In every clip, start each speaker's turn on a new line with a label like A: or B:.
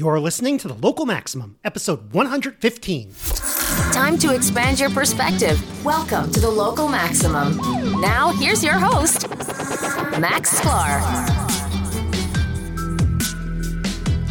A: You're listening to the Local Maximum, episode 115.
B: Time to expand your perspective. Welcome to the Local Maximum. Now, here's your host, Max Sklar.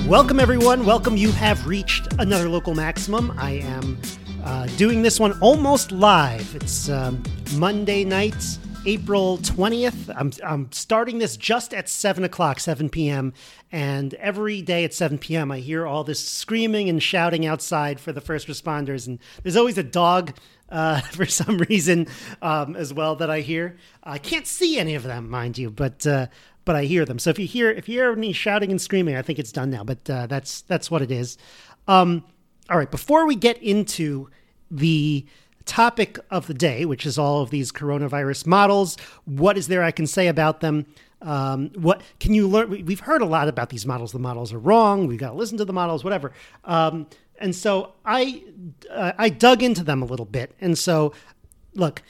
A: Welcome, everyone. Welcome. You have reached another Local Maximum. I am uh, doing this one almost live. It's um, Monday night, April 20th. I'm, I'm starting this just at 7 o'clock, 7 p.m. And every day at 7 p.m., I hear all this screaming and shouting outside for the first responders. And there's always a dog uh, for some reason um, as well that I hear. I can't see any of them, mind you, but. Uh, but I hear them. So if you hear if you hear me shouting and screaming, I think it's done now. But uh, that's that's what it is. Um, all right. Before we get into the topic of the day, which is all of these coronavirus models. What is there I can say about them? Um, what can you learn? We've heard a lot about these models. The models are wrong. We've got to listen to the models, whatever. Um, and so I uh, I dug into them a little bit. And so, look,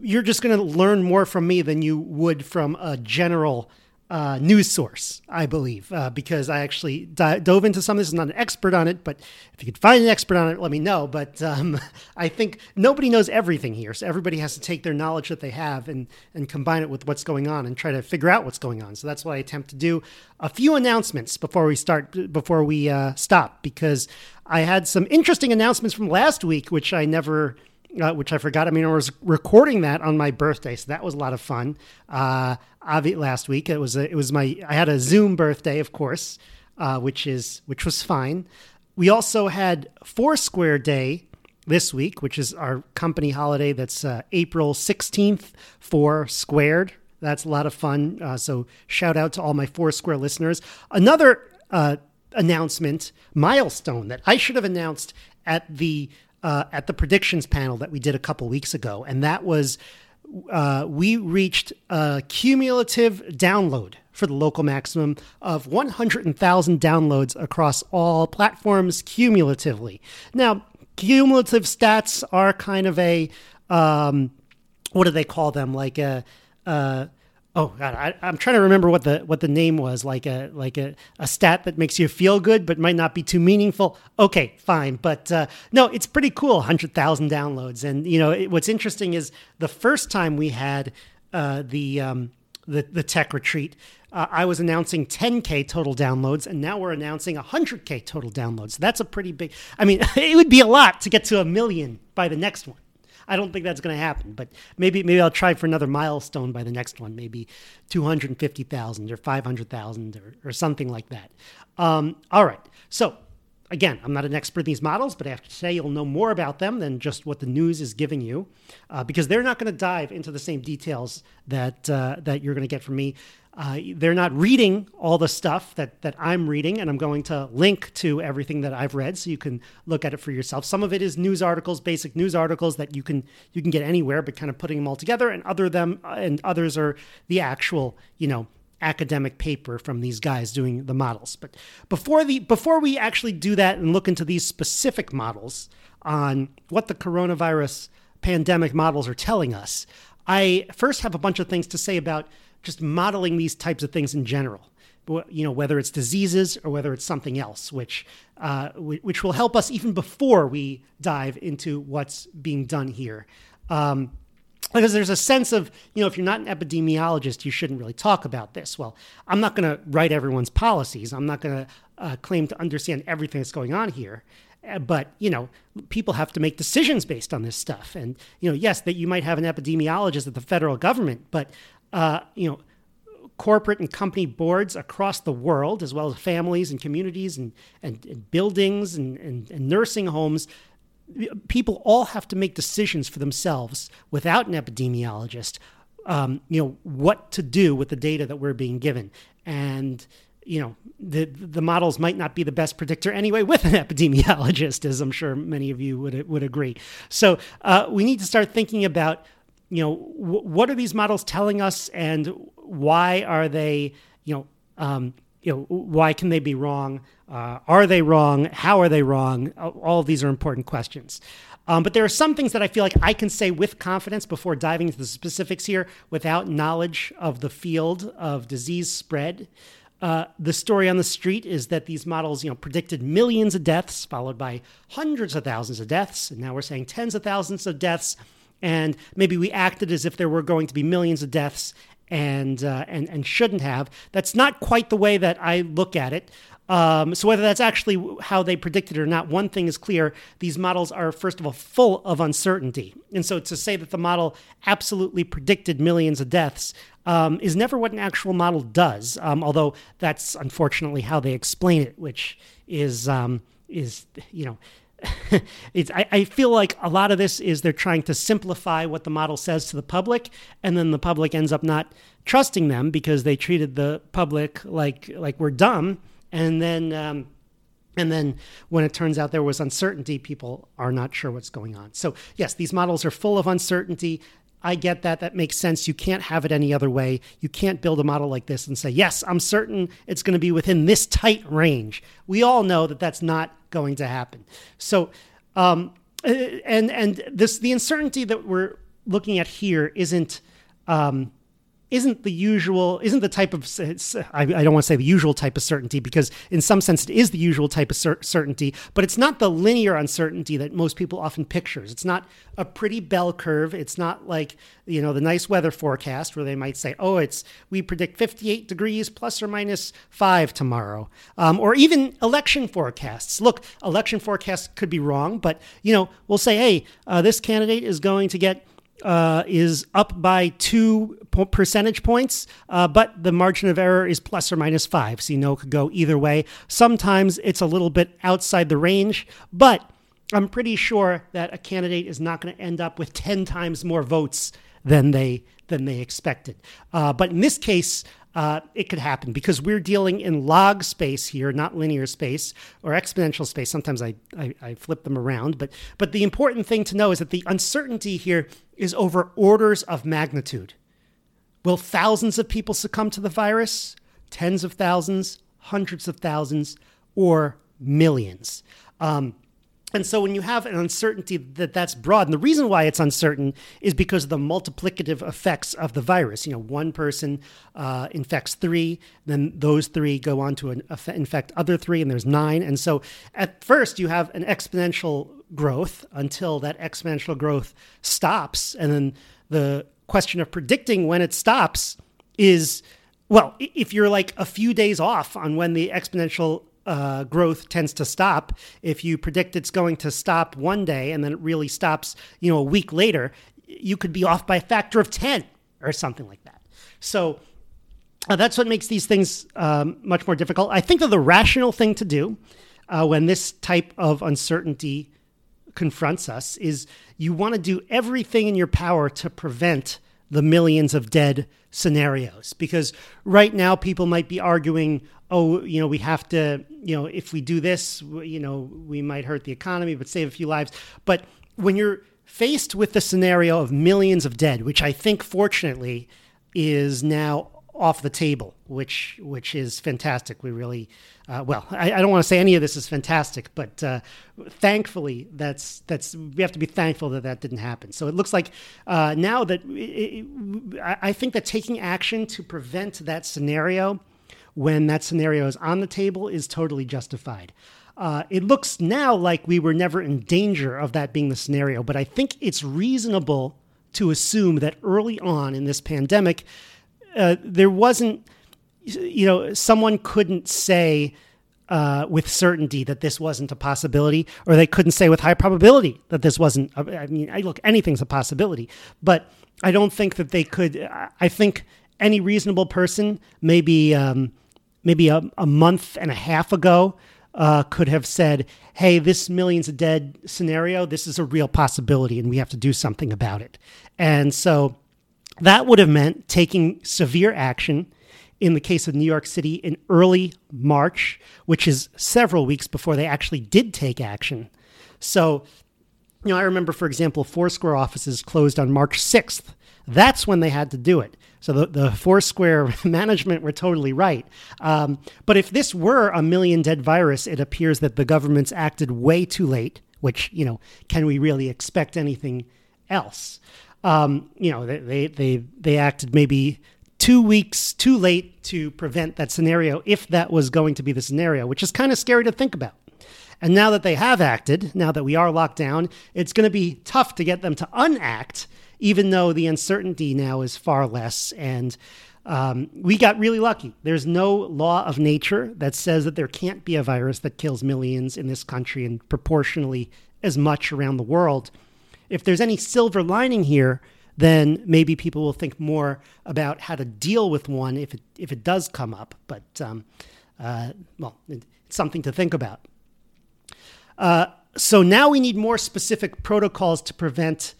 A: you're just going to learn more from me than you would from a general uh, news source, I believe, uh, because I actually di- dove into some of this. I'm not an expert on it, but if you could find an expert on it, let me know. But um, I think nobody knows everything here, so everybody has to take their knowledge that they have and and combine it with what's going on and try to figure out what's going on. So that's what I attempt to do. A few announcements before we start, before we uh, stop, because I had some interesting announcements from last week, which I never uh, which I forgot. I mean, I was recording that on my birthday, so that was a lot of fun. Uh, last week, it was a, it was my I had a Zoom birthday, of course, uh, which is which was fine. We also had Foursquare Day this week, which is our company holiday. That's uh, April sixteenth for Squared. That's a lot of fun. Uh, so shout out to all my Foursquare listeners. Another uh, announcement milestone that I should have announced at the uh, at the predictions panel that we did a couple weeks ago, and that was uh, we reached a cumulative download for the local maximum of 100,000 downloads across all platforms cumulatively. Now, cumulative stats are kind of a um, what do they call them? Like a, a oh god I, am trying to remember what the what the name was like a like a, a stat that makes you feel good but might not be too meaningful okay fine but uh, no it's pretty cool 100000 downloads and you know it, what's interesting is the first time we had uh, the, um, the the tech retreat uh, I was announcing 10k total downloads, and now we're announcing 100k total downloads. That's a pretty big. I mean, it would be a lot to get to a million by the next one. I don't think that's going to happen. But maybe maybe I'll try for another milestone by the next one, maybe two hundred fifty thousand or five hundred thousand or or something like that. Um, all right, so. Again, I'm not an expert in these models, but I have to say you'll know more about them than just what the news is giving you, uh, because they're not going to dive into the same details that uh, that you're going to get from me. Uh, they're not reading all the stuff that, that I'm reading, and I'm going to link to everything that I've read so you can look at it for yourself. Some of it is news articles, basic news articles that you can you can get anywhere, but kind of putting them all together, and other them and others are the actual you know academic paper from these guys doing the models. But before the before we actually do that and look into these specific models on what the coronavirus pandemic models are telling us, I first have a bunch of things to say about just modeling these types of things in general you know whether it's diseases or whether it's something else which uh, which will help us even before we dive into what's being done here. Um, because there's a sense of you know if you're not an epidemiologist you shouldn't really talk about this. Well i'm not going to write everyone's policies. I'm not going to uh, claim to understand everything that's going on here. Uh, but you know people have to make decisions based on this stuff. And you know yes that you might have an epidemiologist at the federal government but uh, you know, corporate and company boards across the world, as well as families and communities and, and, and buildings and, and, and nursing homes. People all have to make decisions for themselves without an epidemiologist. Um, you know what to do with the data that we're being given, and you know the the models might not be the best predictor anyway with an epidemiologist, as I'm sure many of you would would agree. So uh, we need to start thinking about you know, w- what are these models telling us, and why are they, you know, um, you know, why can they be wrong? Uh, are they wrong? How are they wrong? All of these are important questions. Um, but there are some things that I feel like I can say with confidence before diving into the specifics here without knowledge of the field of disease spread. uh, the story on the street is that these models, you know, predicted millions of deaths, followed by hundreds of thousands of deaths, and now we're saying tens of thousands of deaths. And maybe we acted as if there were going to be millions of deaths, and uh, and and shouldn't have. That's not quite the way that I look at it. Um, so whether that's actually how they predicted it or not, one thing is clear: these models are first of all full of uncertainty, and so to say that the model absolutely predicted millions of deaths um, is never what an actual model does. Um, although that's unfortunately how they explain it, which is um, is you know. it's, I, I, feel like a lot of this is they're trying to simplify what the model says to the public, and then the public ends up not trusting them because they treated the public like like we're dumb and then um, and then when it turns out there was uncertainty, people are not sure what's going on. So yes, these models are full of uncertainty. I get that. That makes sense. You can't have it any other way. You can't build a model like this and say, yes, I'm certain it's going to be within this tight range. We all know that that's not going to happen. So, um, and and this the uncertainty that we're looking at here isn't um, isn't the usual, isn't the type of, I, don't want to say the usual type of certainty because in some sense it is the usual type of cer- certainty, but it's not the linear uncertainty that most people often pictures. It's not a pretty bell curve. It's not like, you know, the nice weather forecast where they might say, oh, it's, we predict 58 degrees plus or minus five tomorrow. Um, or even election forecasts. Look, election forecasts could be wrong, but, you know, we'll say, hey, uh, this candidate is going to get uh, is up by two percentage points, uh, but the margin of error is plus or minus five. So you know it could go either way. Sometimes it's a little bit outside the range, but I'm pretty sure that a candidate is not going to end up with 10 times more votes than they than they expected. Uh, but in this case, uh, it could happen because we're dealing in log space here, not linear space or exponential space. Sometimes I, I, I, flip them around, but but the important thing to know is that the uncertainty here is over orders of magnitude. Will thousands of people succumb to the virus? Tens of thousands, hundreds of thousands, or millions? Um, and so when you have an uncertainty that that's broad, and the reason why it's uncertain is because of the multiplicative effects of the virus. You know, one person uh, infects three, then those three go on to infect other three, and there's nine. And so at first you have an exponential growth until that exponential growth stops, and then the question of predicting when it stops is well, if you're like a few days off on when the exponential uh, growth tends to stop. If you predict it's going to stop one day and then it really stops, you know, a week later, you could be off by a factor of 10 or something like that. So uh, that's what makes these things um, much more difficult. I think that the rational thing to do uh, when this type of uncertainty confronts us is you want to do everything in your power to prevent the millions of dead scenarios. Because right now people might be arguing oh you know we have to you know if we do this you know we might hurt the economy but save a few lives. But when you're faced with the scenario of millions of dead which i think fortunately is now off the table, which which is fantastic. We really, uh, well, I, I, don't want to say any of this is fantastic, but uh, thankfully, that's that's we have to be thankful that that didn't happen. So it looks like uh, now that it, it, I think that taking action to prevent that scenario, when that scenario is on the table, is totally justified. Uh, it looks now like we were never in danger of that being the scenario, but I think it's reasonable to assume that early on in this pandemic uh, there wasn't, you know, someone couldn't say uh, with certainty that this wasn't a possibility, or they couldn't say with high probability that this wasn't. I mean, I look, anything's a possibility, but I don't think that they could. I think any reasonable person, maybe um, maybe a, a, month and a half ago, uh, could have said, "Hey, this millions of dead scenario, this is a real possibility, and we have to do something about it." And so that would have meant taking severe action in the case of New York City in early March, which is several weeks before they actually did take action. So, you know, I remember, for example, Foursquare offices closed on March 6th. That's when they had to do it. So the, the Foursquare management were totally right. Um, but if this were a million dead virus, it appears that the government's acted way too late, which, you know, can we really expect anything else? Um, you know, they, they, they, acted maybe two weeks too late to prevent that scenario if that was going to be the scenario, which is kind of scary to think about. And now that they have acted, now that we are locked down, it's going to be tough to get them to unact, even though the uncertainty now is far less. And um, we got really lucky. There's no law of nature that says that there can't be a virus that kills millions in this country and proportionally as much around the world. If there's any silver lining here, then maybe people will think more about how to deal with one if it if it does come up. But um, uh, well, it's something to think about. Uh, so now we need more specific protocols to prevent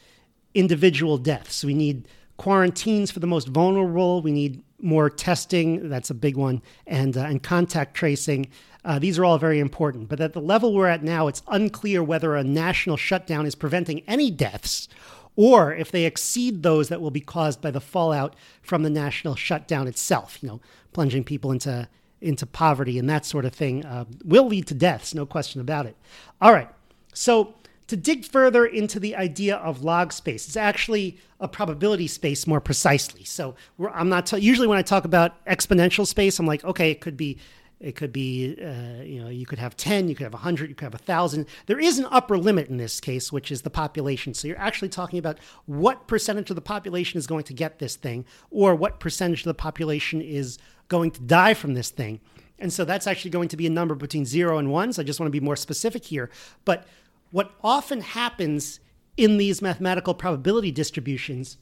A: individual deaths. We need quarantines for the most vulnerable. We need more testing. That's a big one, and uh, and contact tracing. Uh, these are all very important. But at the level we're at now, it's unclear whether a national shutdown is preventing any deaths or if they exceed those that will be caused by the fallout from the national shutdown itself, you know, plunging people into into poverty and that sort of thing uh, will lead to deaths, no question about it. All right, so to dig further into the idea of log space, it's actually a probability space more precisely. So I'm not t- usually when I talk about exponential space, I'm like, okay, it could be it could be, uh, you know, you could have 10, you could have 100, you could have 1,000. There is an upper limit in this case, which is the population. So you're actually talking about what percentage of the population is going to get this thing, or what percentage of the population is going to die from this thing. And so that's actually going to be a number between zero and one. So I just want to be more specific here. But what often happens in these mathematical probability distributions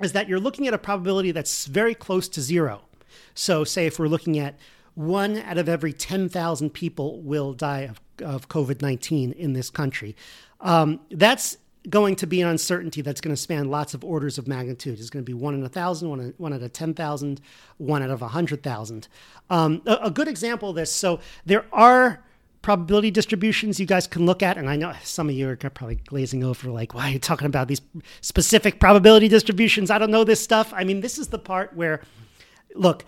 A: is that you're looking at a probability that's very close to zero. So, say if we're looking at one out of every 10,000 people will die of, of COVID 19 in this country. Um, that's going to be an uncertainty that's going to span lots of orders of magnitude. It's going to be one in a thousand, one, one out of 10,000, one out of 100,000. Um, a, a good example of this so there are probability distributions you guys can look at. And I know some of you are probably glazing over, like, why are you talking about these specific probability distributions? I don't know this stuff. I mean, this is the part where, look,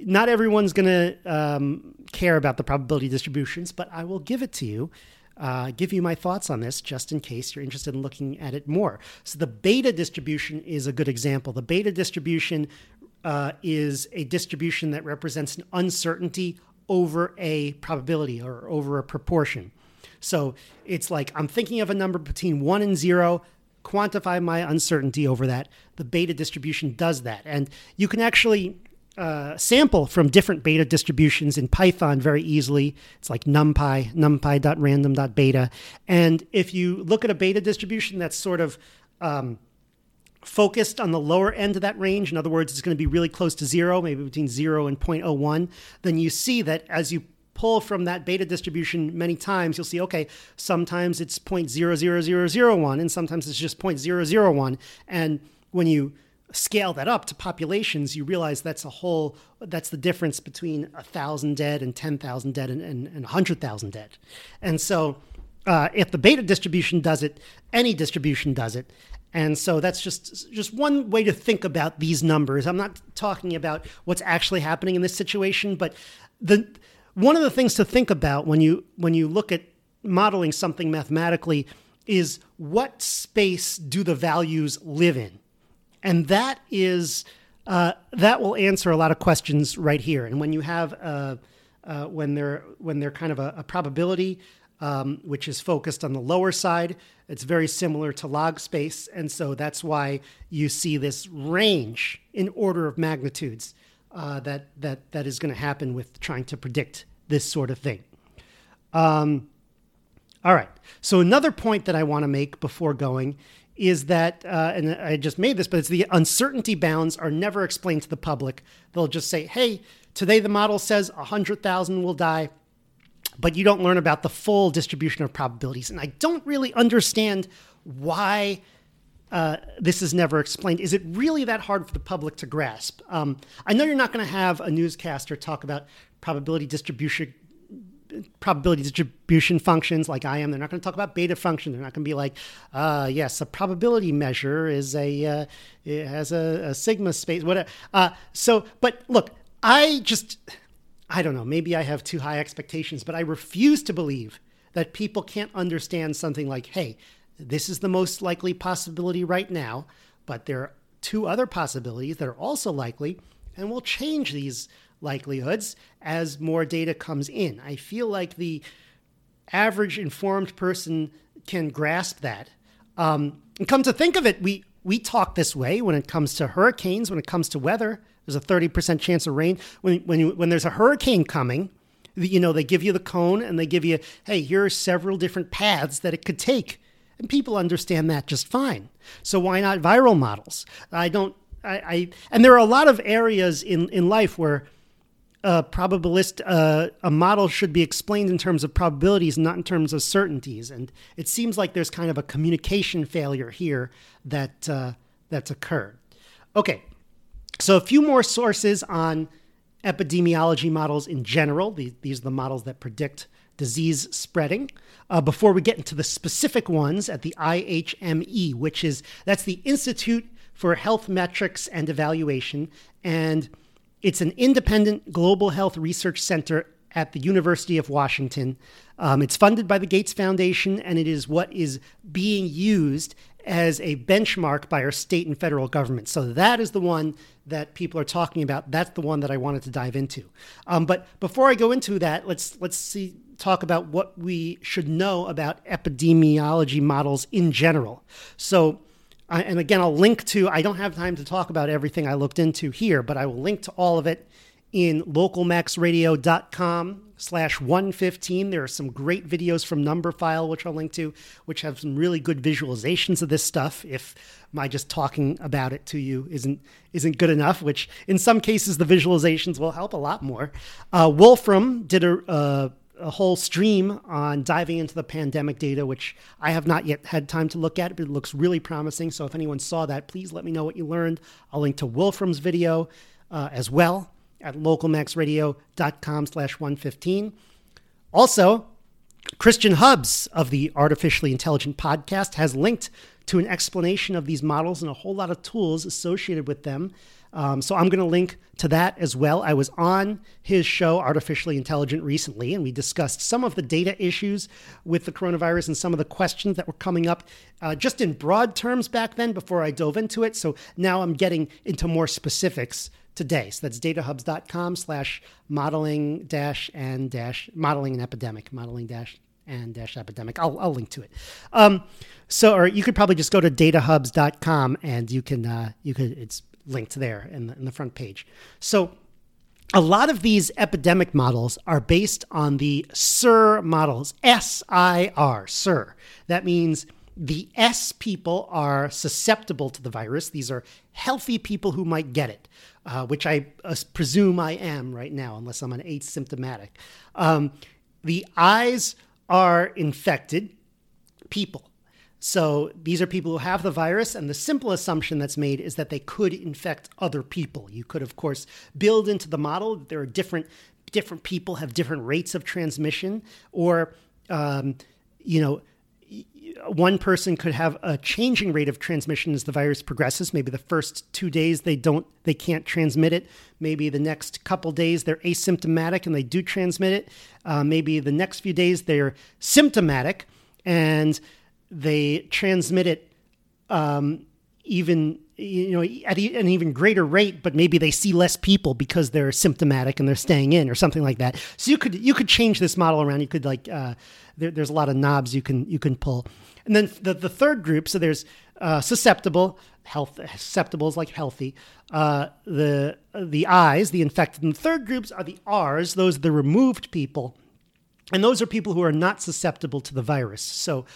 A: not everyone's going to um, care about the probability distributions, but I will give it to you. Uh, give you my thoughts on this just in case you're interested in looking at it more. So, the beta distribution is a good example. The beta distribution uh, is a distribution that represents an uncertainty over a probability or over a proportion. So, it's like I'm thinking of a number between one and zero, quantify my uncertainty over that. The beta distribution does that. And you can actually uh, sample from different beta distributions in Python very easily. It's like numpy, numpy.random.beta. And if you look at a beta distribution that's sort of um, focused on the lower end of that range, in other words, it's going to be really close to zero, maybe between zero and 0.01, then you see that as you pull from that beta distribution many times, you'll see, okay, sometimes it's 0.00001 and sometimes it's just 0.001. And when you scale that up to populations, you realize that's a whole, that's the difference between a thousand dead and 10,000 dead and, and, and 100,000 dead. And so uh, if the beta distribution does it, any distribution does it. And so that's just just one way to think about these numbers. I'm not talking about what's actually happening in this situation, but the one of the things to think about when you when you look at modeling something mathematically is what space do the values live in? and that is uh, that will answer a lot of questions right here. And when you have uh, uh, when they're when they're kind of a, a probability um, which is focused on the lower side, it's very similar to log space, and so that's why you see this range in order of magnitudes uh, that that that is going to happen with trying to predict this sort of thing. Um, all right. So another point that I want to make before going is that, uh, and I just made this, but it's the uncertainty bounds are never explained to the public. They'll just say, hey, today the model says 100,000 will die, but you don't learn about the full distribution of probabilities. And I don't really understand why uh, this is never explained. Is it really that hard for the public to grasp? Um, I know you're not going to have a newscaster talk about probability distribution probability distribution functions like I am. They're not going to talk about beta function. They're not going to be like, uh, yes, a probability measure is a uh, has a, a, sigma space. Whatever. Uh, so, but look, I just I don't know. Maybe I have too high expectations, but I refuse to believe that people can't understand something like, hey, this is the most likely possibility right now, but there are two other possibilities that are also likely, and we'll change these likelihoods as more data comes in. I feel like the average informed person can grasp that. Um, and come to think of it, we we talk this way when it comes to hurricanes, when it comes to weather. There's a 30% chance of rain. When when you, when there's a hurricane coming, you know they give you the cone and they give you, hey, here are several different paths that it could take, and people understand that just fine. So why not viral models? I don't. I, I and there are a lot of areas in in life where a probabilist uh, a model should be explained in terms of probabilities not in terms of certainties and it seems like there's kind of a communication failure here that uh, that's occurred okay so a few more sources on epidemiology models in general these, are the models that predict disease spreading uh, before we get into the specific ones at the ihme which is that's the institute for health metrics and evaluation and it's an independent global health research center at the University of Washington. Um, it's funded by the Gates Foundation, and it is what is being used as a benchmark by our state and federal government. So that is the one that people are talking about. That's the one that I wanted to dive into. Um, but before I go into that, let's let's see talk about what we should know about epidemiology models in general. So uh, and again, I'll link to, I don't have time to talk about everything I looked into here, but I will link to all of it in localmaxradio.com slash 115. There are some great videos from Numberphile, which I'll link to, which have some really good visualizations of this stuff. If my just talking about it to you isn't isn't good enough, which in some cases the visualizations will help a lot more. Uh, Wolfram did a, uh, a whole stream on diving into the pandemic data, which I have not yet had time to look at, but it looks really promising. So if anyone saw that, please let me know what you learned. I'll link to Wolfram's video uh, as well at localmaxradio.com slash 115. Also, Christian Hubbs of the Artificially Intelligent podcast has linked to an explanation of these models and a whole lot of tools associated with them um, so I'm going to link to that as well. I was on his show, Artificially Intelligent, recently, and we discussed some of the data issues with the coronavirus and some of the questions that were coming up uh, just in broad terms back then before I dove into it. So now I'm getting into more specifics today. So that's datahubbs.com slash modeling dash and dash modeling an epidemic, modeling dash and dash epidemic. I'll, I'll link to it. Um, so, or you could probably just go to datahubbs.com and you can, uh, you could, it's linked there in the, in the front page. So a lot of these epidemic models are based on the SIR models, S I R, SIR. That means the S people are susceptible to the virus. These are healthy people who might get it, uh, which I uh, presume I am right now, unless I'm an asymptomatic. Um, the eyes are infected people. So these are people who have the virus, and the simple assumption that's made is that they could infect other people. You could, of course, build into the model that there are different different people have different rates of transmission, or um, you know, one person could have a changing rate of transmission as the virus progresses. Maybe the first two days they don't, they can't transmit it. Maybe the next couple days they're asymptomatic and they do transmit it. Uh, maybe the next few days they're symptomatic and they transmit it um, even you know at an even greater rate but maybe they see less people because they're symptomatic and they're staying in or something like that so you could you could change this model around you could like uh, there, there's a lot of knobs you can you can pull. And then the, the third group so there's uh, susceptible health susceptible is like healthy uh, the the I's the infected. And the third groups are the r's those are the removed people. And those are people who are not susceptible to the virus. So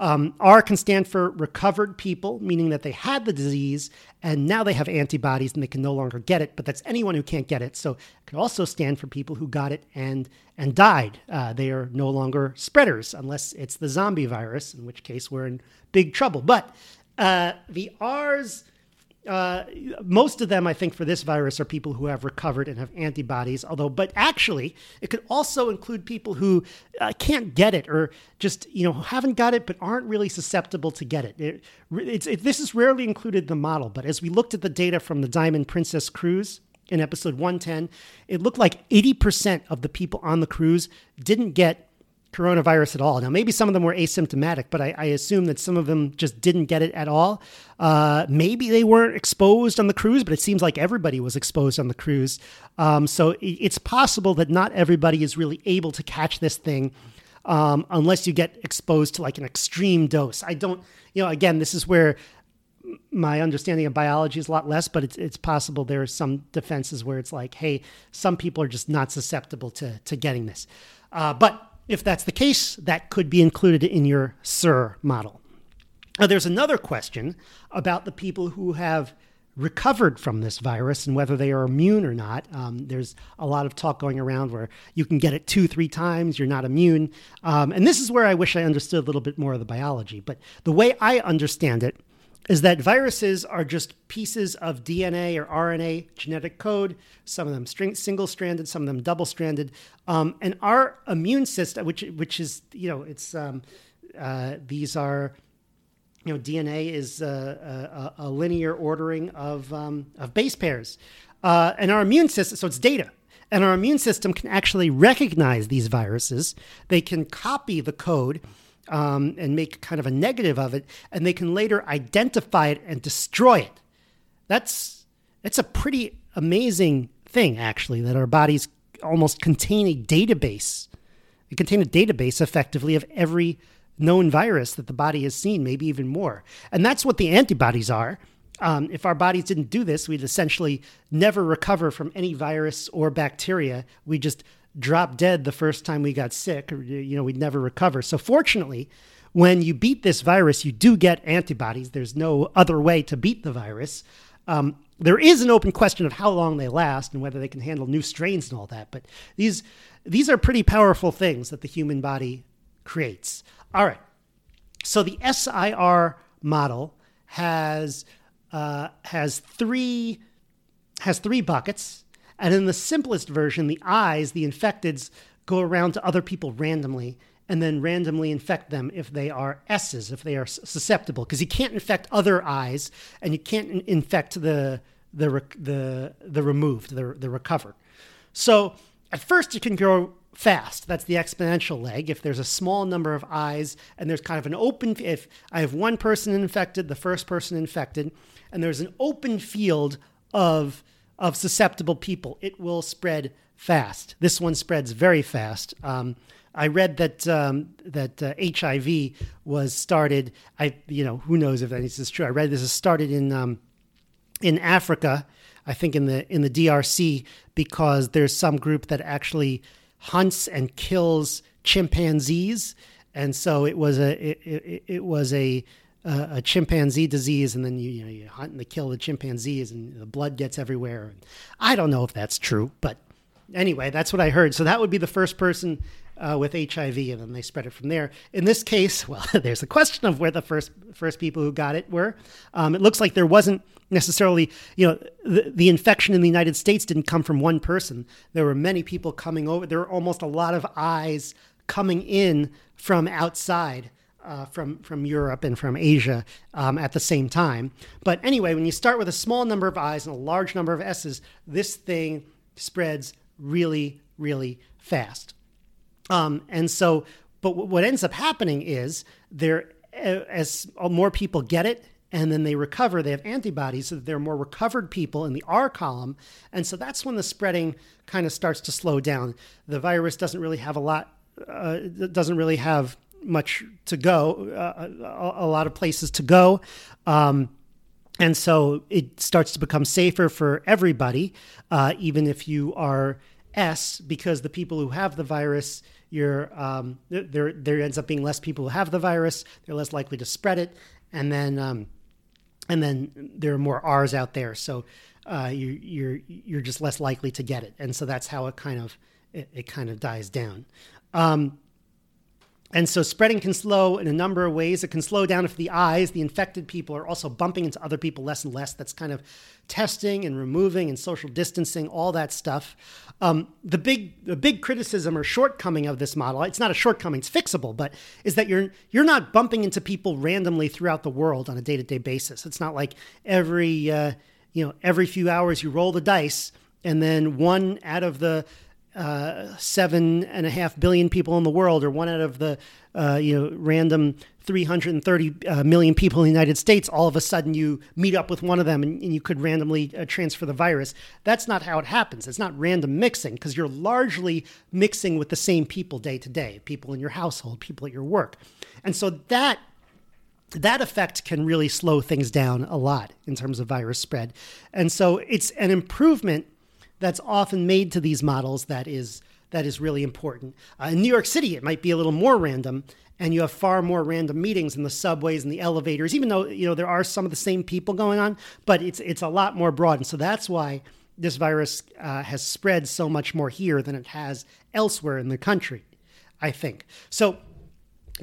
A: um, R can stand for recovered people, meaning that they had the disease and now they have antibodies and they can no longer get it. But that's anyone who can't get it. So it can also stand for people who got it and and died. Uh, they are no longer spreaders unless it's the zombie virus, in which case we're in big trouble. But uh, the R's uh, most of them, I think, for this virus are people who have recovered and have antibodies. Although, but actually, it could also include people who uh, can't get it or just you know haven't got it but aren't really susceptible to get it. it it's, it, this is rarely included in the model, but as we looked at the data from the Diamond Princess cruise in episode 110, it looked like 80% of the people on the cruise didn't get coronavirus at all. Now, maybe some of them were asymptomatic, but I, I assume that some of them just didn't get it at all. Uh, maybe they weren't exposed on the cruise, but it seems like everybody was exposed on the cruise. Um, so it's possible that not everybody is really able to catch this thing um, unless you get exposed to like an extreme dose. I don't, you know, again, this is where my understanding of biology is a lot less, but it's it's possible there are some defenses where it's like, hey, some people are just not susceptible to to getting this. Uh, but if that's the case, that could be included in your SIR model. Now, there's another question about the people who have recovered from this virus and whether they are immune or not. Um, there's a lot of talk going around where you can get it two, three times, you're not immune. Um, and this is where I wish I understood a little bit more of the biology. But the way I understand it is that viruses are just pieces of DNA or RNA genetic code, some of them single stranded, some of them double stranded. Um, and our immune system, which, which is, you know, it's, um, uh, these are, you know, DNA is a, a, a linear ordering of, um, of base pairs. Uh, and our immune system, so it's data. And our immune system can actually recognize these viruses. They can copy the code um, and make kind of a negative of it, and they can later identify it and destroy it. That's it's a pretty amazing thing, actually, that our bodies almost contain a database. They contain a database effectively of every known virus that the body has seen, maybe even more. And that's what the antibodies are. Um, if our bodies didn't do this, we'd essentially never recover from any virus or bacteria. We just drop dead the first time we got sick, or, you know, we'd never recover. So, fortunately, when you beat this virus, you do get antibodies. There's no other way to beat the virus. Um, there is an open question of how long they last and whether they can handle new strains and all that. But these these are pretty powerful things that the human body creates. All right. So the SIR model has uh, has three has three buckets. And in the simplest version, the eyes, the infecteds, go around to other people randomly and then randomly infect them if they are S's, if they are susceptible, because you can't infect other eyes and you can't infect the the the the removed, the the recovered. So at first it can grow fast. That's the exponential leg. If there's a small number of eyes and there's kind of an open, if I have one person infected, the first person infected, and there's an open field of of susceptible people, it will spread fast. This one spreads very fast. Um, I read that um, that uh, HIV was started. I you know who knows if this is true. I read this is started in um, in Africa. I think in the in the DRC because there's some group that actually hunts and kills chimpanzees, and so it was a it, it, it was a uh, a chimpanzee disease, and then you, you know you hunt and kill the chimpanzees, and the blood gets everywhere. I don't know if that's true, but anyway, that's what I heard. So that would be the first person uh, with HIV, and then they spread it from there. In this case, well, there's a question of where the first first people who got it were. Um, it looks like there wasn't necessarily, you know, the, the infection in the United States didn't come from one person. There were many people coming over. There were almost a lot of eyes coming in from outside uh, from from Europe and from Asia um, at the same time. But anyway, when you start with a small number of I's and a large number of S's, this thing spreads really, really fast. Um, and so, but what ends up happening is there, as more people get it, and then they recover. They have antibodies, so there are more recovered people in the R column, and so that's when the spreading kind of starts to slow down. The virus doesn't really have a lot, uh, doesn't really have much to go, uh, a, a, lot of places to go. Um, and so it starts to become safer for everybody, uh, even if you are S, because the people who have the virus, you're, um, there, there ends up being less people who have the virus. They're less likely to spread it. And then, um, and then there are more R's out there. So uh, you, you're, you're just less likely to get it. And so that's how it kind of, it, it kind of dies down. Um, and so spreading can slow in a number of ways. It can slow down if the eyes, the infected people, are also bumping into other people less and less. That's kind of testing and removing and social distancing, all that stuff. Um, the big, the big criticism or shortcoming of this model, it's not a shortcoming, it's fixable, but is that you're you're not bumping into people randomly throughout the world on a day-to-day basis. It's not like every uh, you know every few hours you roll the dice and then one out of the uh, seven and a half billion people in the world, or one out of the uh, you know random 330 uh, million people in the United States, all of a sudden you meet up with one of them and, and you could randomly uh, transfer the virus. That's not how it happens. It's not random mixing because you're largely mixing with the same people day to day, people in your household, people at your work, and so that that effect can really slow things down a lot in terms of virus spread. And so it's an improvement that's often made to these models that is that is really important. Uh, in New York City, it might be a little more random, and you have far more random meetings in the subways and the elevators. Even though you know there are some of the same people going on, but it's it's a lot more broad, and so that's why this virus uh, has spread so much more here than it has elsewhere in the country. I think so.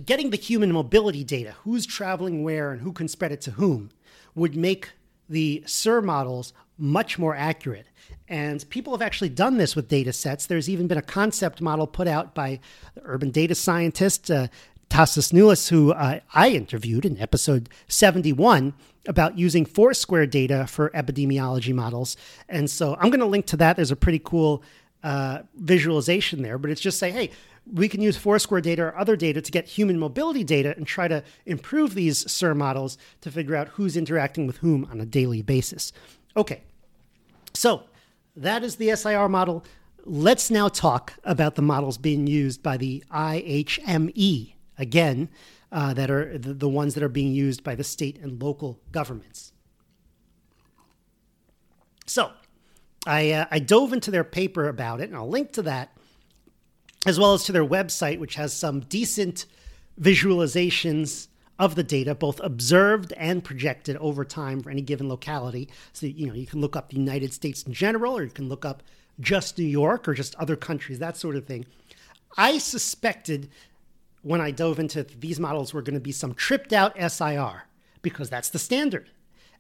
A: Getting the human mobility data, who's traveling where and who can spread it to whom, would make the SIR models much more accurate. And people have actually done this with data sets. There's even been a concept model put out by the urban data scientist uh, Tasos Noulas, who uh, I interviewed in episode 71 about using Foursquare data for epidemiology models. And so I'm going to link to that. There's a pretty cool uh, visualization there, but it's just say, hey, we can use Foursquare data or other data to get human mobility data and try to improve these SIR models to figure out who's interacting with whom on a daily basis. Okay, so that is the SIR model. Let's now talk about the models being used by the IHME, again, uh, that are the, the ones that are being used by the state and local governments. So, I, uh, I dove into their paper about it, and I'll link to that, as well as to their website, which has some decent visualizations of the data, both observed and projected over time for any given locality. So, you know, you can look up the United States in general, or you can look up just New York or just other countries, that sort of thing. I suspected when I dove into these models were going to be some tripped out SIR because that's the standard.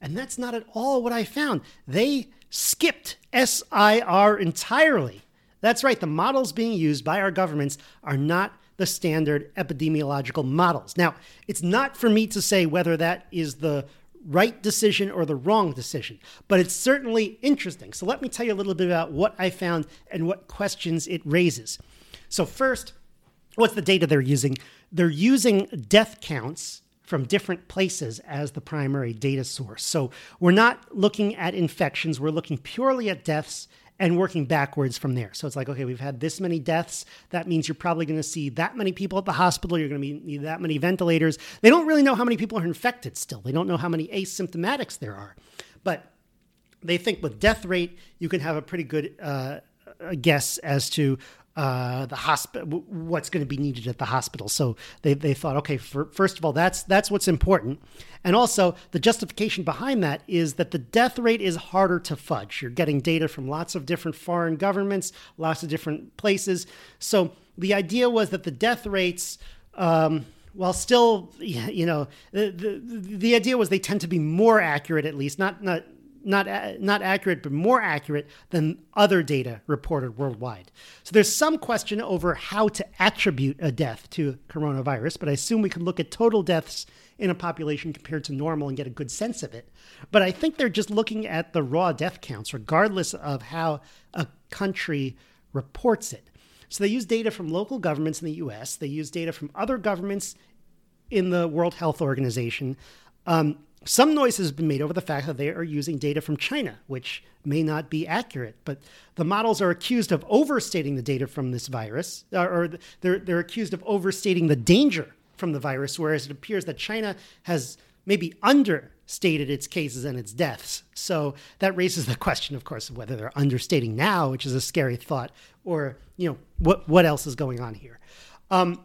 A: And that's not at all what I found. They skipped SIR entirely. That's right, the models being used by our governments are not the standard epidemiological models. Now, it's not for me to say whether that is the right decision or the wrong decision, but it's certainly interesting. So, let me tell you a little bit about what I found and what questions it raises. So, first, what's the data they're using? They're using death counts from different places as the primary data source. So, we're not looking at infections, we're looking purely at deaths and working backwards from there. So it's like, okay, we've had this many deaths. That means you're probably going to see that many people at the hospital. You're going to need that many ventilators. They don't really know how many people are infected still. They don't know how many asymptomatics there are. But they think with death rate, you can have a pretty good uh, guess as to uh, the hospital, what's going to be needed at the hospital. So they, they thought, okay, for, first of all, that's that's what's important, and also the justification behind that is that the death rate is harder to fudge. You're getting data from lots of different foreign governments, lots of different places. So the idea was that the death rates. Um, while still, you know, the, the, the idea was they tend to be more accurate, at least not not not not accurate, but more accurate than other data reported worldwide. So there's some question over how to attribute a death to coronavirus, but I assume we can look at total deaths in a population compared to normal and get a good sense of it. But I think they're just looking at the raw death counts, regardless of how a country reports it. So they use data from local governments in the US, they use data from other governments in the World Health Organization. Um, some noise has been made over the fact that they are using data from China, which may not be accurate, but the models are accused of overstating the data from this virus, or they're, they're accused of overstating the danger from the virus, whereas it appears that China has maybe understated its cases and its deaths. So that raises the question, of course, of whether they're understating now, which is a scary thought, or you know what what else is going on here. Um,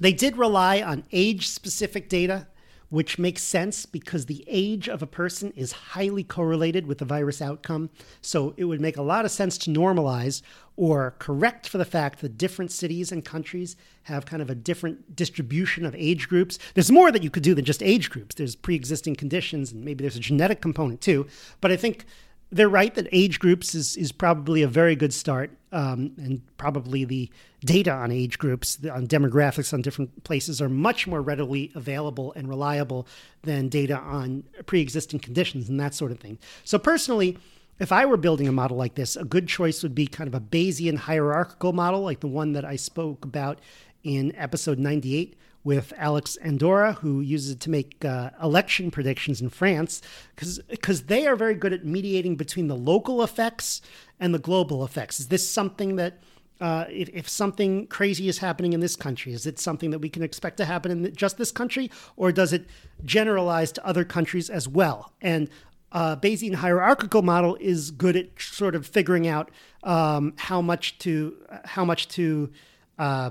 A: they did rely on age-specific data which makes sense because the age of a person is highly correlated with the virus outcome. So it would make a lot of sense to normalize or correct for the fact that different cities and countries have kind of a different distribution of age groups. There's more that you could do than just age groups. There's pre existing conditions, and maybe there's a genetic component too. But I think they're right that age groups is, is probably a very good start. Um, and probably the data on age groups, on demographics on different places, are much more readily available and reliable than data on pre existing conditions and that sort of thing. So, personally, if I were building a model like this, a good choice would be kind of a Bayesian hierarchical model, like the one that I spoke about in episode 98 with Alex Andorra, who uses it to make uh, election predictions in France, because they are very good at mediating between the local effects and the global effects. Is this something that uh, if, if, something crazy is happening in this country, is it something that we can expect to happen in just this country, or does it generalize to other countries as well? And uh, Bayesian hierarchical model is good at sort of figuring out um, how much to how much to uh,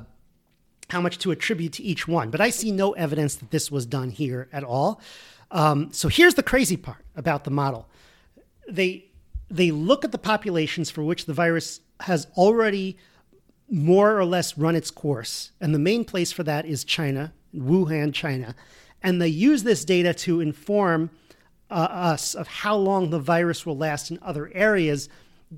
A: how much to attribute to each one. But I see no evidence that this was done here at all. Um, so here's the crazy part about the model: they they look at the populations for which the virus has already more or less run its course, and the main place for that is China, Wuhan, China, and they use this data to inform uh, us of how long the virus will last in other areas,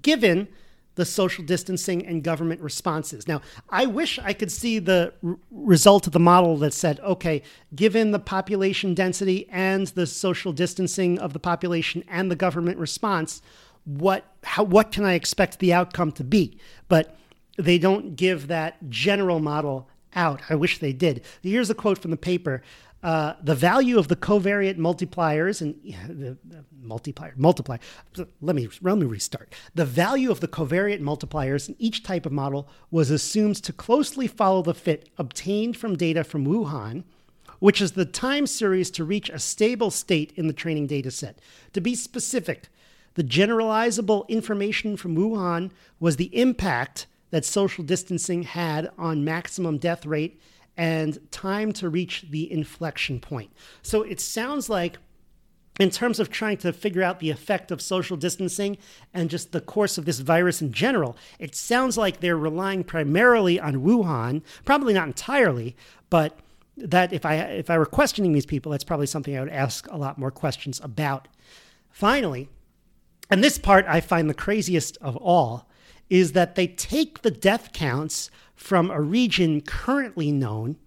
A: given the social distancing and government responses. Now, I wish I could see the r- result of the model that said, okay, given the population density and the social distancing of the population and the government response, what how what can I expect the outcome to be? But they don't give that general model out. I wish they did. Here's a quote from the paper. Uh, the value of the covariate multipliers and the, the, multiplier multiply. Let me let me restart. The value of the covariate multipliers in each type of model was assumed to closely follow the fit obtained from data from Wuhan, which is the time series to reach a stable state in the training data set. To be specific, the generalizable information from Wuhan was the impact that social distancing had on maximum death rate and time to reach the inflection point. So it sounds like in terms of trying to figure out the effect of social distancing and just the course of this virus in general, it sounds like they're relying primarily on Wuhan, probably not entirely, but that if I if I were questioning these people, that's probably something I would ask a lot more questions about. Finally, and this part I find the craziest of all, is that they take the death counts from a region currently known,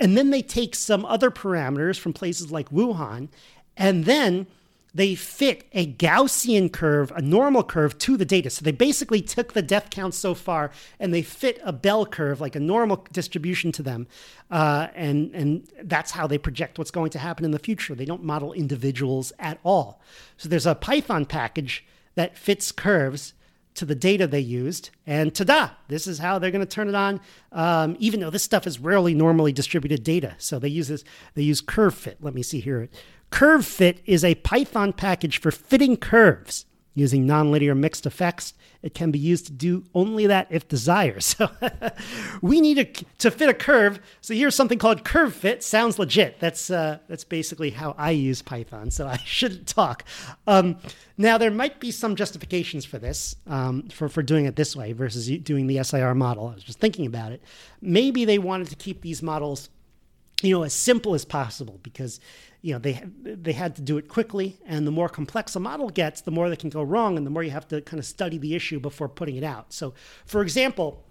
A: and then they take some other parameters from places like Wuhan, and then they fit a Gaussian curve, a normal curve, to the data. So they basically took the death count so far and they fit a bell curve, like a normal distribution to them. Uh, and, and that's how they project what's going to happen in the future. They don't model individuals at all. So there's a Python package that fits curves to the data they used, and ta-da! This is how they're going to turn it on. Um, even though this stuff is rarely normally distributed data, so they use this. They use CurveFit. Let me see here. CurveFit is a Python package for fitting curves using nonlinear mixed effects. It can be used to do only that if desired. So we need a, to fit a curve. So here's something called curve fit. Sounds legit. That's uh, that's basically how I use Python. So I shouldn't talk. Um, now there might be some justifications for this, um, for for doing it this way versus doing the SIR model. I was just thinking about it. Maybe they wanted to keep these models you know as simple as possible because you know they they had to do it quickly. And the more complex a model gets the more that can go wrong and the more you have to kind of study the issue before putting it out. So for example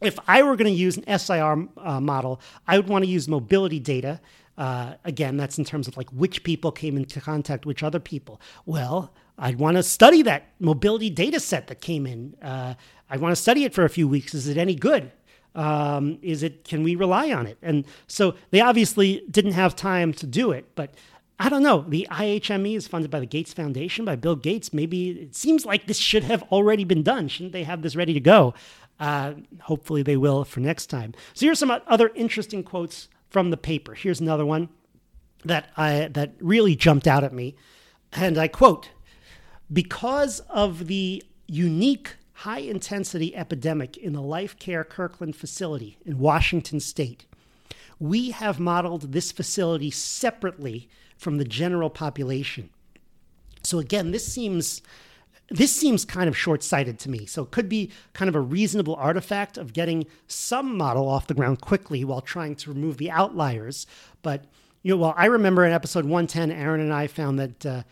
A: if i were going to use an sir uh, model i would want to use mobility data. Uh, again that's in terms of like which people came into contact with other people. Well i'd want to study that mobility data set that came in. Uh, i want to study it for a few weeks. Is it any good um, is it can we rely on it? And so they obviously didn't have time to do it, but I don't know. The IHME is funded by the Gates Foundation, by Bill Gates. Maybe it seems like this should have already been done. Shouldn't they have this ready to go? Uh, hopefully they will for next time. So here's some other interesting quotes from the paper. Here's another one that I that really jumped out at me, and I quote: "Because of the unique high intensity epidemic in the Life Care Kirkland facility in Washington state. We have modeled this facility separately from the general population. So again, this seems this seems kind of short-sighted to me. So it could be kind of a reasonable artifact of getting some model off the ground quickly while trying to remove the outliers. But you know, well, I remember in episode 110, Aaron and I found that uh,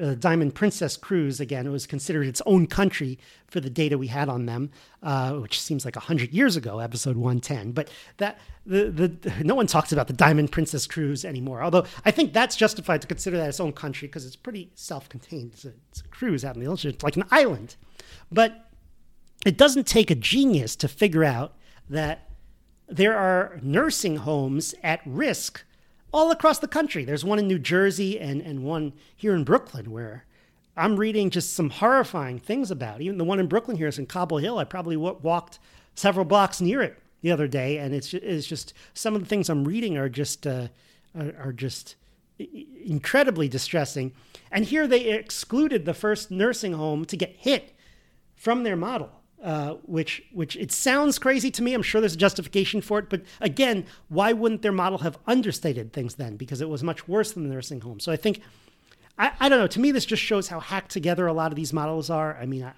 A: uh, Diamond Princess cruise, again, it was considered its own country for the data we had on them, uh, which seems like 100 years ago, episode 110. But that the, the no one talks about the Diamond Princess cruise anymore, although I think that's justified to consider that its own country because it's pretty self contained. It's, it's, a cruise out in the ocean, it's like an island. But it doesn't take a genius to figure out that there are nursing homes at risk all across the country. There's one in New Jersey and, and one here in Brooklyn where I'm reading just some horrifying things about. Even the one in Brooklyn here is in Cobble Hill. I probably w- walked several blocks near it the other day, and it's it's just some of the things I'm reading are just uh, are, are just incredibly distressing. And here they excluded the first nursing home to get hit from their model. Uh, which which it sounds crazy to me. I'm sure there's a justification for it, but again, why wouldn't their model have understated things then? Because it was much worse than the nursing home. So I think I, I don't know. To me, this just shows how hacked together a lot of these models are. I mean, I,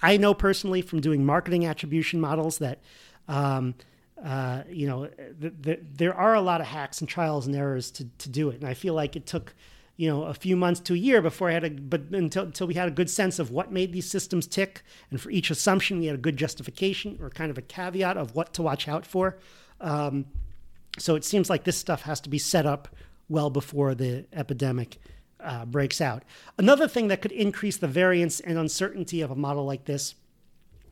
A: I know personally from doing marketing attribution models that. Um, uh, you know, th- th- there are a lot of hacks and trials and errors to, to do it. And I feel like it took you know a few months to a year before I had a but until until we had a good sense of what made these systems tick, and for each assumption we had a good justification or kind of a caveat of what to watch out for. Um, so it seems like this stuff has to be set up well before the epidemic uh, breaks out. Another thing that could increase the variance and uncertainty of a model like this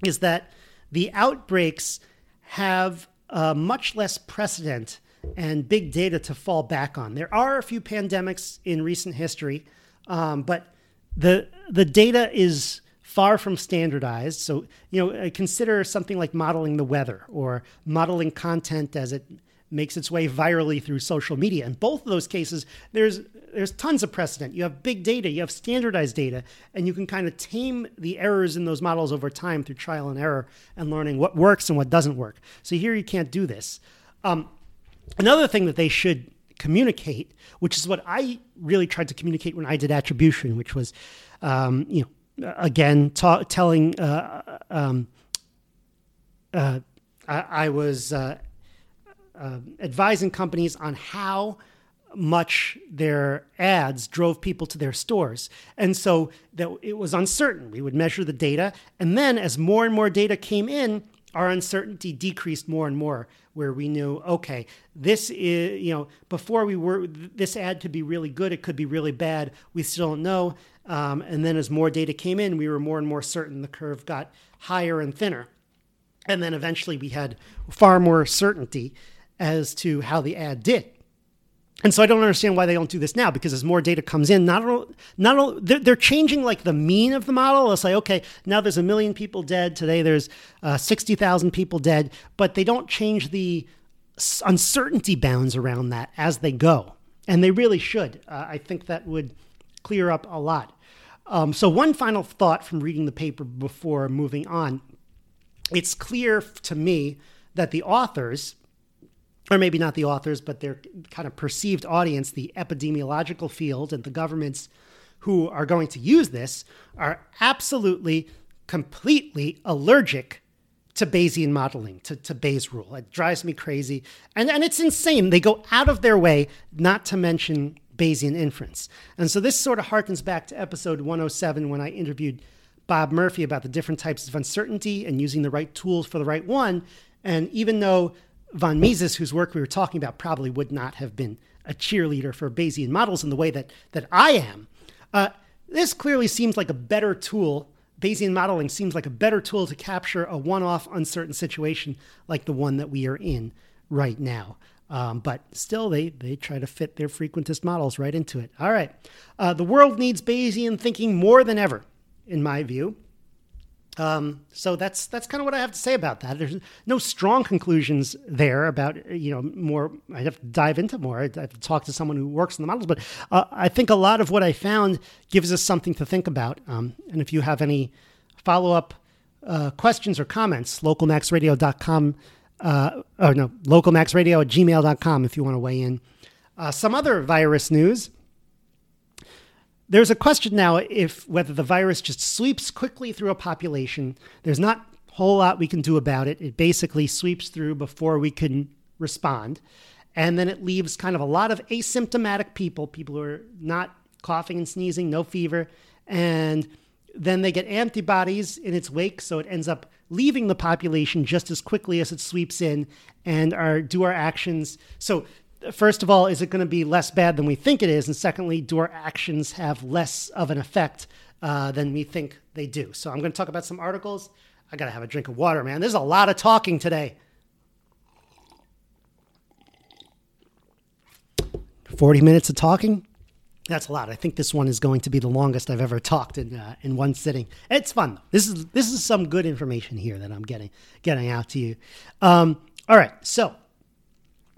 A: is that the outbreaks have uh, much less precedent and big data to fall back on. There are a few pandemics in recent history, um, but the the data is far from standardized. So you know, consider something like modeling the weather or modeling content as it makes its way virally through social media. In both of those cases, there's there's tons of precedent. You have big data, you have standardized data, and you can kind of tame the errors in those models over time through trial and error and learning what works and what doesn't work. So here you can't do this. Um, Another thing that they should communicate, which is what I really tried to communicate when I did attribution, which was, um, you know, again, ta- telling, uh, um, uh, I, I, was uh, uh advising companies on how much their ads drove people to their stores. And so that it was uncertain. We would measure the data. And then as more and more data came in, our uncertainty decreased more and more where we knew okay this is you know before we were this ad could be really good it could be really bad we still don't know. Um, and then as more data came in we were more and more certain the curve got higher and thinner. And then eventually we had far more certainty as to how the ad did and so I don't understand why they don't do this now because as more data comes in, not all, not all, they're, they're changing like the mean of the model. They'll say, okay, now there's a million people dead. Today there's uh, 60,000 people dead, but they don't change the uncertainty bounds around that as they go. And they really should. Uh, I think that would clear up a lot. Um, so, one final thought from reading the paper before moving on. It's clear to me that the authors, or maybe not the authors, but their kind of perceived audience, the epidemiological field and the governments who are going to use this, are absolutely, completely allergic to Bayesian modeling, to, to Bayes rule. It drives me crazy. And, and it's insane. They go out of their way not to mention Bayesian inference. And so this sort of harkens back to episode 107 when I interviewed Bob Murphy about the different types of uncertainty and using the right tools for the right one. And even though von Mises, whose work we were talking about, probably would not have been a cheerleader for Bayesian models in the way that, that I am. Uh, this clearly seems like a better tool. Bayesian modeling seems like a better tool to capture a one off uncertain situation like the one that we are in right now. Um, but still, they, they try to fit their frequentist models right into it. All right. Uh, the world needs Bayesian thinking more than ever, in my view. Um, so that's that's kind of what I have to say about that. There's no strong conclusions there about you know more. I have to dive into more. I have to talk to someone who works in the models, but uh, I think a lot of what I found gives us something to think about. Um, and if you have any follow up uh, questions or comments, localmaxradio.com. Uh, or no, localmaxradio at gmail.com if you want to weigh in. Uh, some other virus news. There's a question now if whether the virus just sweeps quickly through a population. There's not a whole lot we can do about it. It basically sweeps through before we can respond. And then it leaves kind of a lot of asymptomatic people, people who are not coughing and sneezing, no fever. And then they get antibodies in its wake, so it ends up leaving the population just as quickly as it sweeps in. And our do our actions so first of all, is it going to be less bad than we think it is? And secondly, do our actions have less of an effect uh, than we think they do? So I'm going to talk about some articles. I got to have a drink of water, man. There's a lot of talking today. 40 minutes of talking? That's a lot. I think this one is going to be the longest I've ever talked in uh, in one sitting. It's fun though. This is this is some good information here that I'm getting getting out to you. Um, all right, so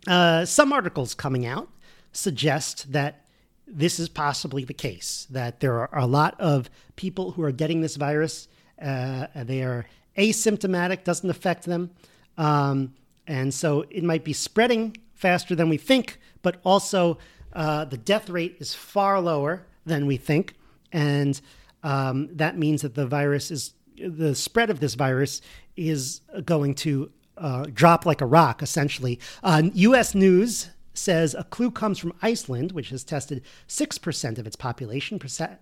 A: uh, some articles coming out suggest that this is possibly the case, that there are a lot of people who are getting this virus. Uh, they are asymptomatic, doesn't affect them. Um, and so it might be spreading faster than we think, but also uh, the death rate is far lower than we think. And um, that means that the virus is, the spread of this virus is going to uh, drop like a rock, essentially. Uh, U.S. News says a clue comes from Iceland, which has tested 6% of its population,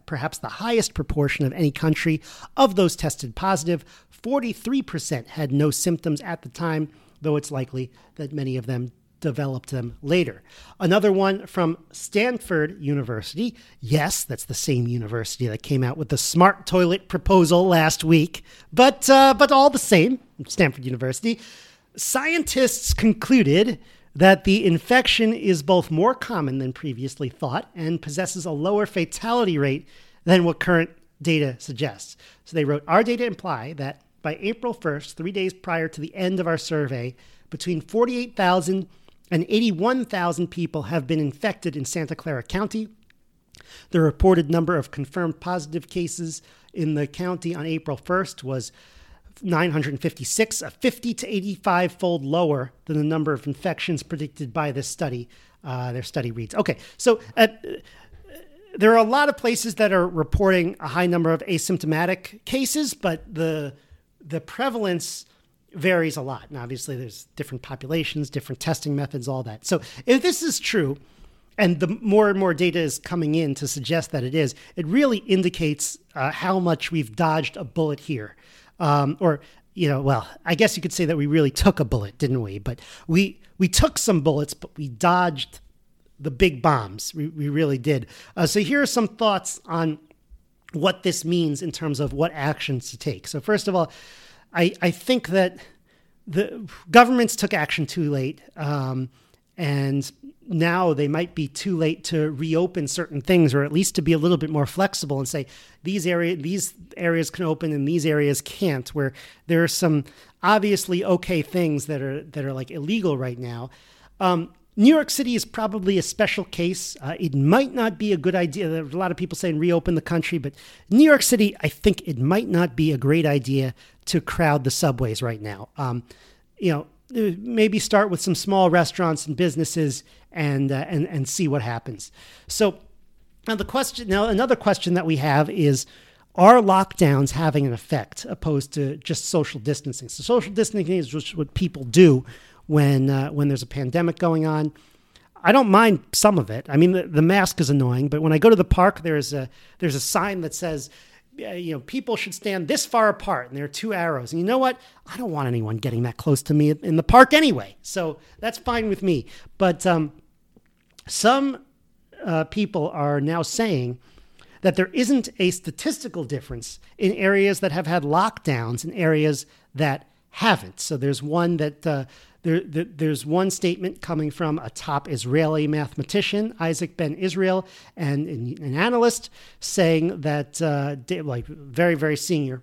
A: perhaps the highest proportion of any country. Of those tested positive, 43% had no symptoms at the time, though it's likely that many of them developed them later. Another one from Stanford University. Yes, that's the same university that came out with the smart toilet proposal last week, but uh, but all the same, Stanford University. Scientists concluded that the infection is both more common than previously thought and possesses a lower fatality rate than what current data suggests. So they wrote, Our data imply that by April 1st, three days prior to the end of our survey, between 48,000 and 81,000 people have been infected in Santa Clara County. The reported number of confirmed positive cases in the county on April 1st was 956, a 50 to 85 fold lower than the number of infections predicted by this study. Uh, their study reads. Okay, so uh, there are a lot of places that are reporting a high number of asymptomatic cases, but the the prevalence varies a lot. And obviously, there's different populations, different testing methods, all that. So, if this is true, and the more and more data is coming in to suggest that it is, it really indicates uh, how much we've dodged a bullet here. Um, or, you know, well, I guess you could say that we really took a bullet, didn't we? But we we took some bullets, but we dodged the big bombs. We, we really did. Uh, so here are some thoughts on what this means in terms of what actions to take. So first of all, I, I think that the governments took action too late. Um, and now they might be too late to reopen certain things or at least to be a little bit more flexible and say these area these areas can open and these areas can't where there are some obviously okay things that are that are like illegal right now um, New York City is probably a special case. Uh, it might not be a good idea. There are a lot of people saying reopen the country, but New York City, I think it might not be a great idea to crowd the subways right now. Um, you know, maybe start with some small restaurants and businesses and uh, and and see what happens. So now the question now another question that we have is are lockdowns having an effect opposed to just social distancing? So social distancing is just what people do when uh, when there's a pandemic going on. I don't mind some of it. I mean, the, the mask is annoying, but when I go to the park, there's a there's a sign that says, you know, people should stand this far apart, and there are two arrows. And you know what? I don't want anyone getting that close to me in the park anyway, so that's fine with me. But um, some uh, people are now saying that there isn't a statistical difference in areas that have had lockdowns and areas that haven't. So there's one that uh, there, there's one statement coming from a top Israeli mathematician, Isaac Ben Israel, and an analyst saying that, uh, like very, very senior,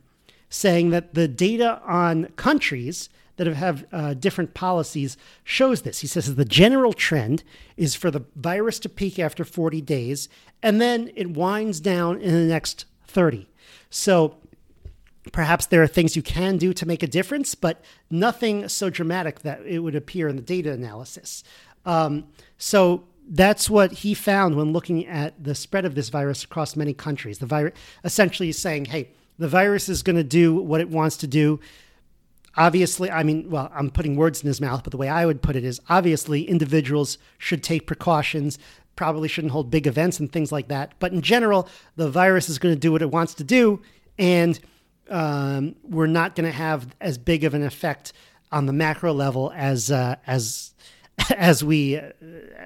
A: saying that the data on countries that have uh, different policies shows this. He says the general trend is for the virus to peak after 40 days, and then it winds down in the next 30. So Perhaps there are things you can do to make a difference, but nothing so dramatic that it would appear in the data analysis. Um, so that's what he found when looking at the spread of this virus across many countries. The virus essentially is saying, hey, the virus is going to do what it wants to do. Obviously, I mean, well, I'm putting words in his mouth, but the way I would put it is obviously individuals should take precautions probably shouldn't hold big events and things like that. But in general, the virus is going to do what it wants to do, and um, we're not going to have as big of an effect on the macro level as uh, as as we uh,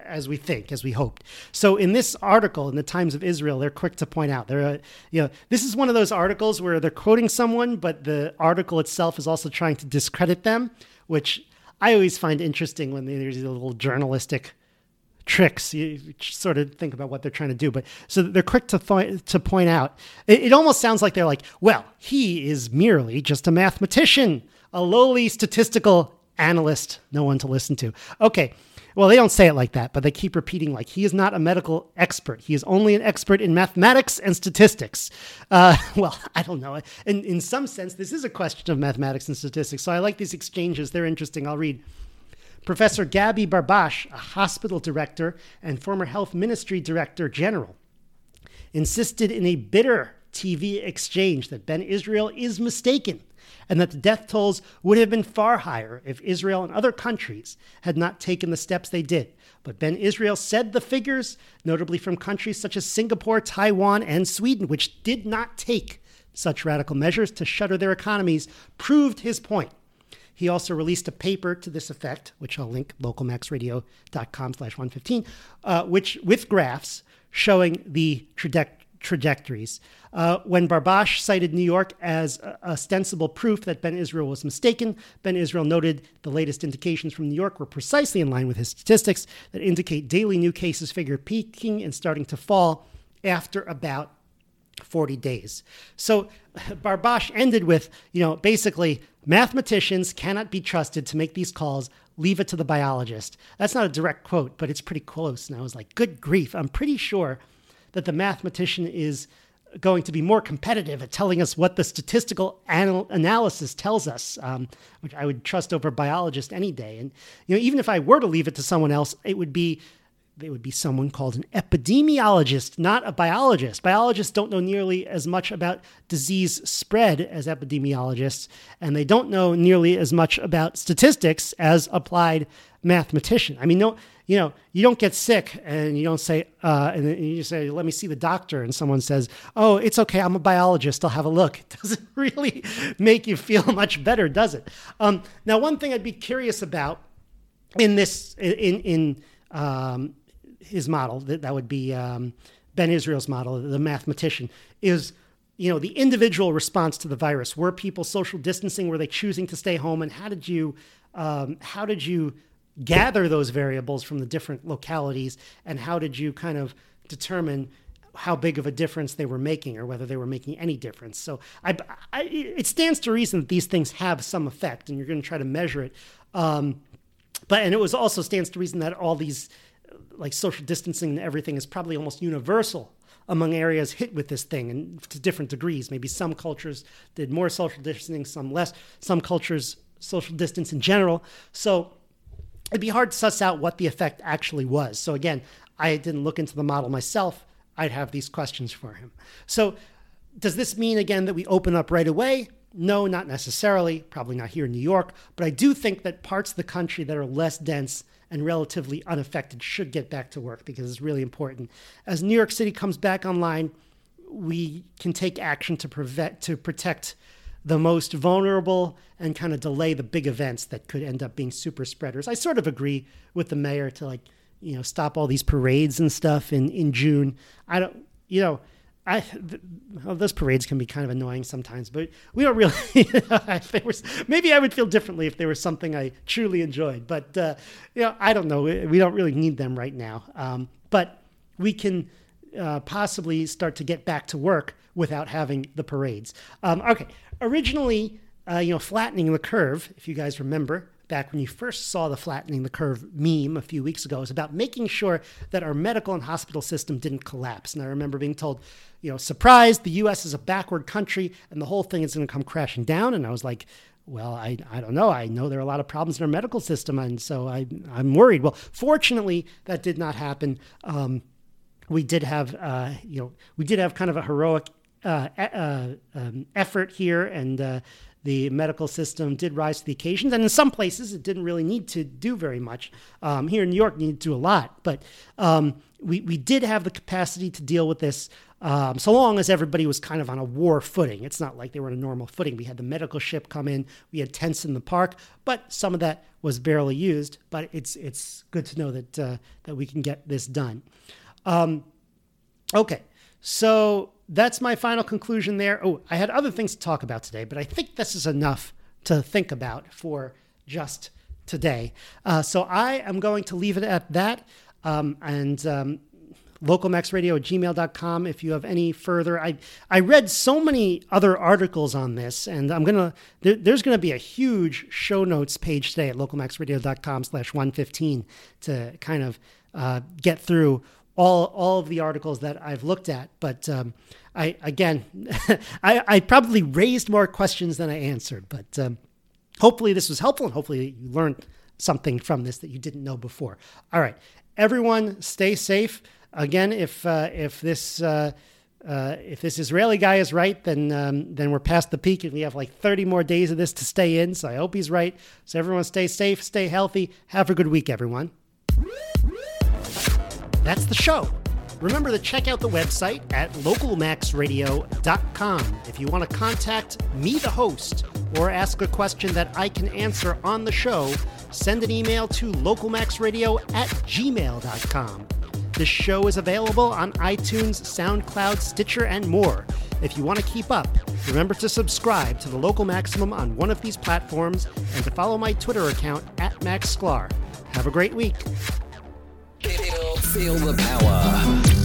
A: as we think as we hoped. So in this article in the Times of Israel, they're quick to point out they're uh, you know this is one of those articles where they're quoting someone, but the article itself is also trying to discredit them, which I always find interesting when there's a little journalistic tricks. You, sort of think about what they're trying to do. But so they're quick to th- to point out. It, it almost sounds like they're like, well, he is merely just a mathematician, a lowly statistical analyst, no one to listen to. Okay. Well, they don't say it like that, but they keep repeating like he is not a medical expert. He is only an expert in mathematics and statistics. Uh, well, I don't know. In in some sense, this is a question of mathematics and statistics. So I like these exchanges. They're interesting. I'll read. Professor Gabi Barbash, a hospital director and former health ministry director general, insisted in a bitter TV exchange that Ben Israel is mistaken and that the death tolls would have been far higher if Israel and other countries had not taken the steps they did. But Ben Israel said the figures, notably from countries such as Singapore, Taiwan, and Sweden, which did not take such radical measures to shutter their economies, proved his point. He also released a paper to this effect, which I'll link localmaxradio.com slash 115, uh, which with graphs showing the trajectory trajectories. Uh, when Barbash cited New York as ostensible proof that Ben Israel was mistaken, Ben Israel noted the latest indications from New York were precisely in line with his statistics that indicate daily new cases figure peaking and starting to fall after about 40 days. So Barbash ended with, you know, basically mathematicians cannot be trusted to make these calls. Leave it to the biologist. That's not a direct quote, but it's pretty close. And I was like, good grief. I'm pretty sure that the mathematician is going to be more competitive at telling us what the statistical anal- analysis tells us, um, which I would trust over biologist any day. And you know, even if I were to leave it to someone else, it would be it would be someone called an epidemiologist, not a biologist. Biologists don't know nearly as much about disease spread as epidemiologists, and they don't know nearly as much about statistics as applied mathematician. I mean, no, you know, you don't get sick and you don't say, uh, and you say, let me see the doctor. And someone says, oh, it's okay. I'm a biologist. I'll have a look. It doesn't really make you feel much better, does it? Um, now, one thing I'd be curious about in this, in, in, um, his model, that, that would be um, Ben Israel's model, the mathematician, is you know the individual response to the virus. Were people social distancing? Were they choosing to stay home? And how did you um, how did you gather those variables from the different localities? And how did you kind of determine how big of a difference they were making or whether they were making any difference. So I, I, it stands to reason that these things have some effect and you're going to try to measure it. Um, but, and it was also stands to reason that all these like social distancing and everything is probably almost universal among areas hit with this thing and to different degrees. Maybe some cultures did more social distancing, some less. Some cultures social distance in general. So it'd be hard to suss out what the effect actually was. So again, I didn't look into the model myself. I'd have these questions for him. So does this mean again that we open up right away? No, not necessarily. Probably not here in New York, but I do think that parts of the country that are less dense and relatively unaffected should get back to work because it's really important. As New York City comes back online, we can take action to prevent to protect the most vulnerable and kind of delay the big events that could end up being super spreaders. I sort of agree with the mayor to like, you know, stop all these parades and stuff in in June. I don't, you know, I th- well, those parades can be kind of annoying sometimes, but we don't really. there was, maybe I would feel differently if there was something I truly enjoyed. But uh, you know, I don't know. We don't really need them right now. Um, but we can uh, possibly start to get back to work without having the parades. Um, okay, originally, uh, you know, flattening the curve. If you guys remember, back when you first saw the flattening the curve meme a few weeks ago, it was about making sure that our medical and hospital system didn't collapse. And I remember being told, you know, surprised, the US is a backward country and the whole thing is going to come crashing down. And I was like, well, I, I don't know. I know there are a lot of problems in our medical system, and so I, I'm worried. Well, fortunately, that did not happen. Um, we did have, uh, you know, we did have kind of a heroic uh, uh, um, effort here, and uh, the medical system did rise to the occasion. And in some places, it didn't really need to do very much. Um, here in New York, needed to do a lot. But um, we, we did have the capacity to deal with this um, so long as everybody was kind of on a war footing. It's not like they were on a normal footing. We had the medical ship come in, we had tents in the park, but some of that was barely used. But it's it's good to know that uh, that we can get this done. Um, okay, so that's my final conclusion there. Oh, I had other things to talk about today, but I think this is enough to think about for just today. Uh, so I am going to leave it at that. Um, and um, localmaxradio at gmail.com if you have any further. I, I read so many other articles on this, and I'm going to, there, there's going to be a huge show notes page today at localmaxradio.com slash 115 to kind of uh, get through all, all of the articles that I've looked at. But um, I, again, I, I probably raised more questions than I answered, but um, hopefully this was helpful and hopefully you learned something from this that you didn't know before. All right. Everyone stay safe again, if uh, if this uh, uh, if this Israeli guy is right, then um, then we're past the peak, and we have like 30 more days of this to stay in. So I hope he's right. So everyone, stay safe, stay healthy. Have a good week, everyone. That's the show. Remember to check out the website at localmaxradio.com if you want to contact me, the host, or ask a question that I can answer on the show. Send an email to localmaxradio at gmail.com. The show is available on iTunes, SoundCloud, Stitcher, and more. If you want to keep up, remember to subscribe to the Local Maximum on one of these platforms and to follow my Twitter account at Max Sklar. Have a great week.
C: Feel, the power.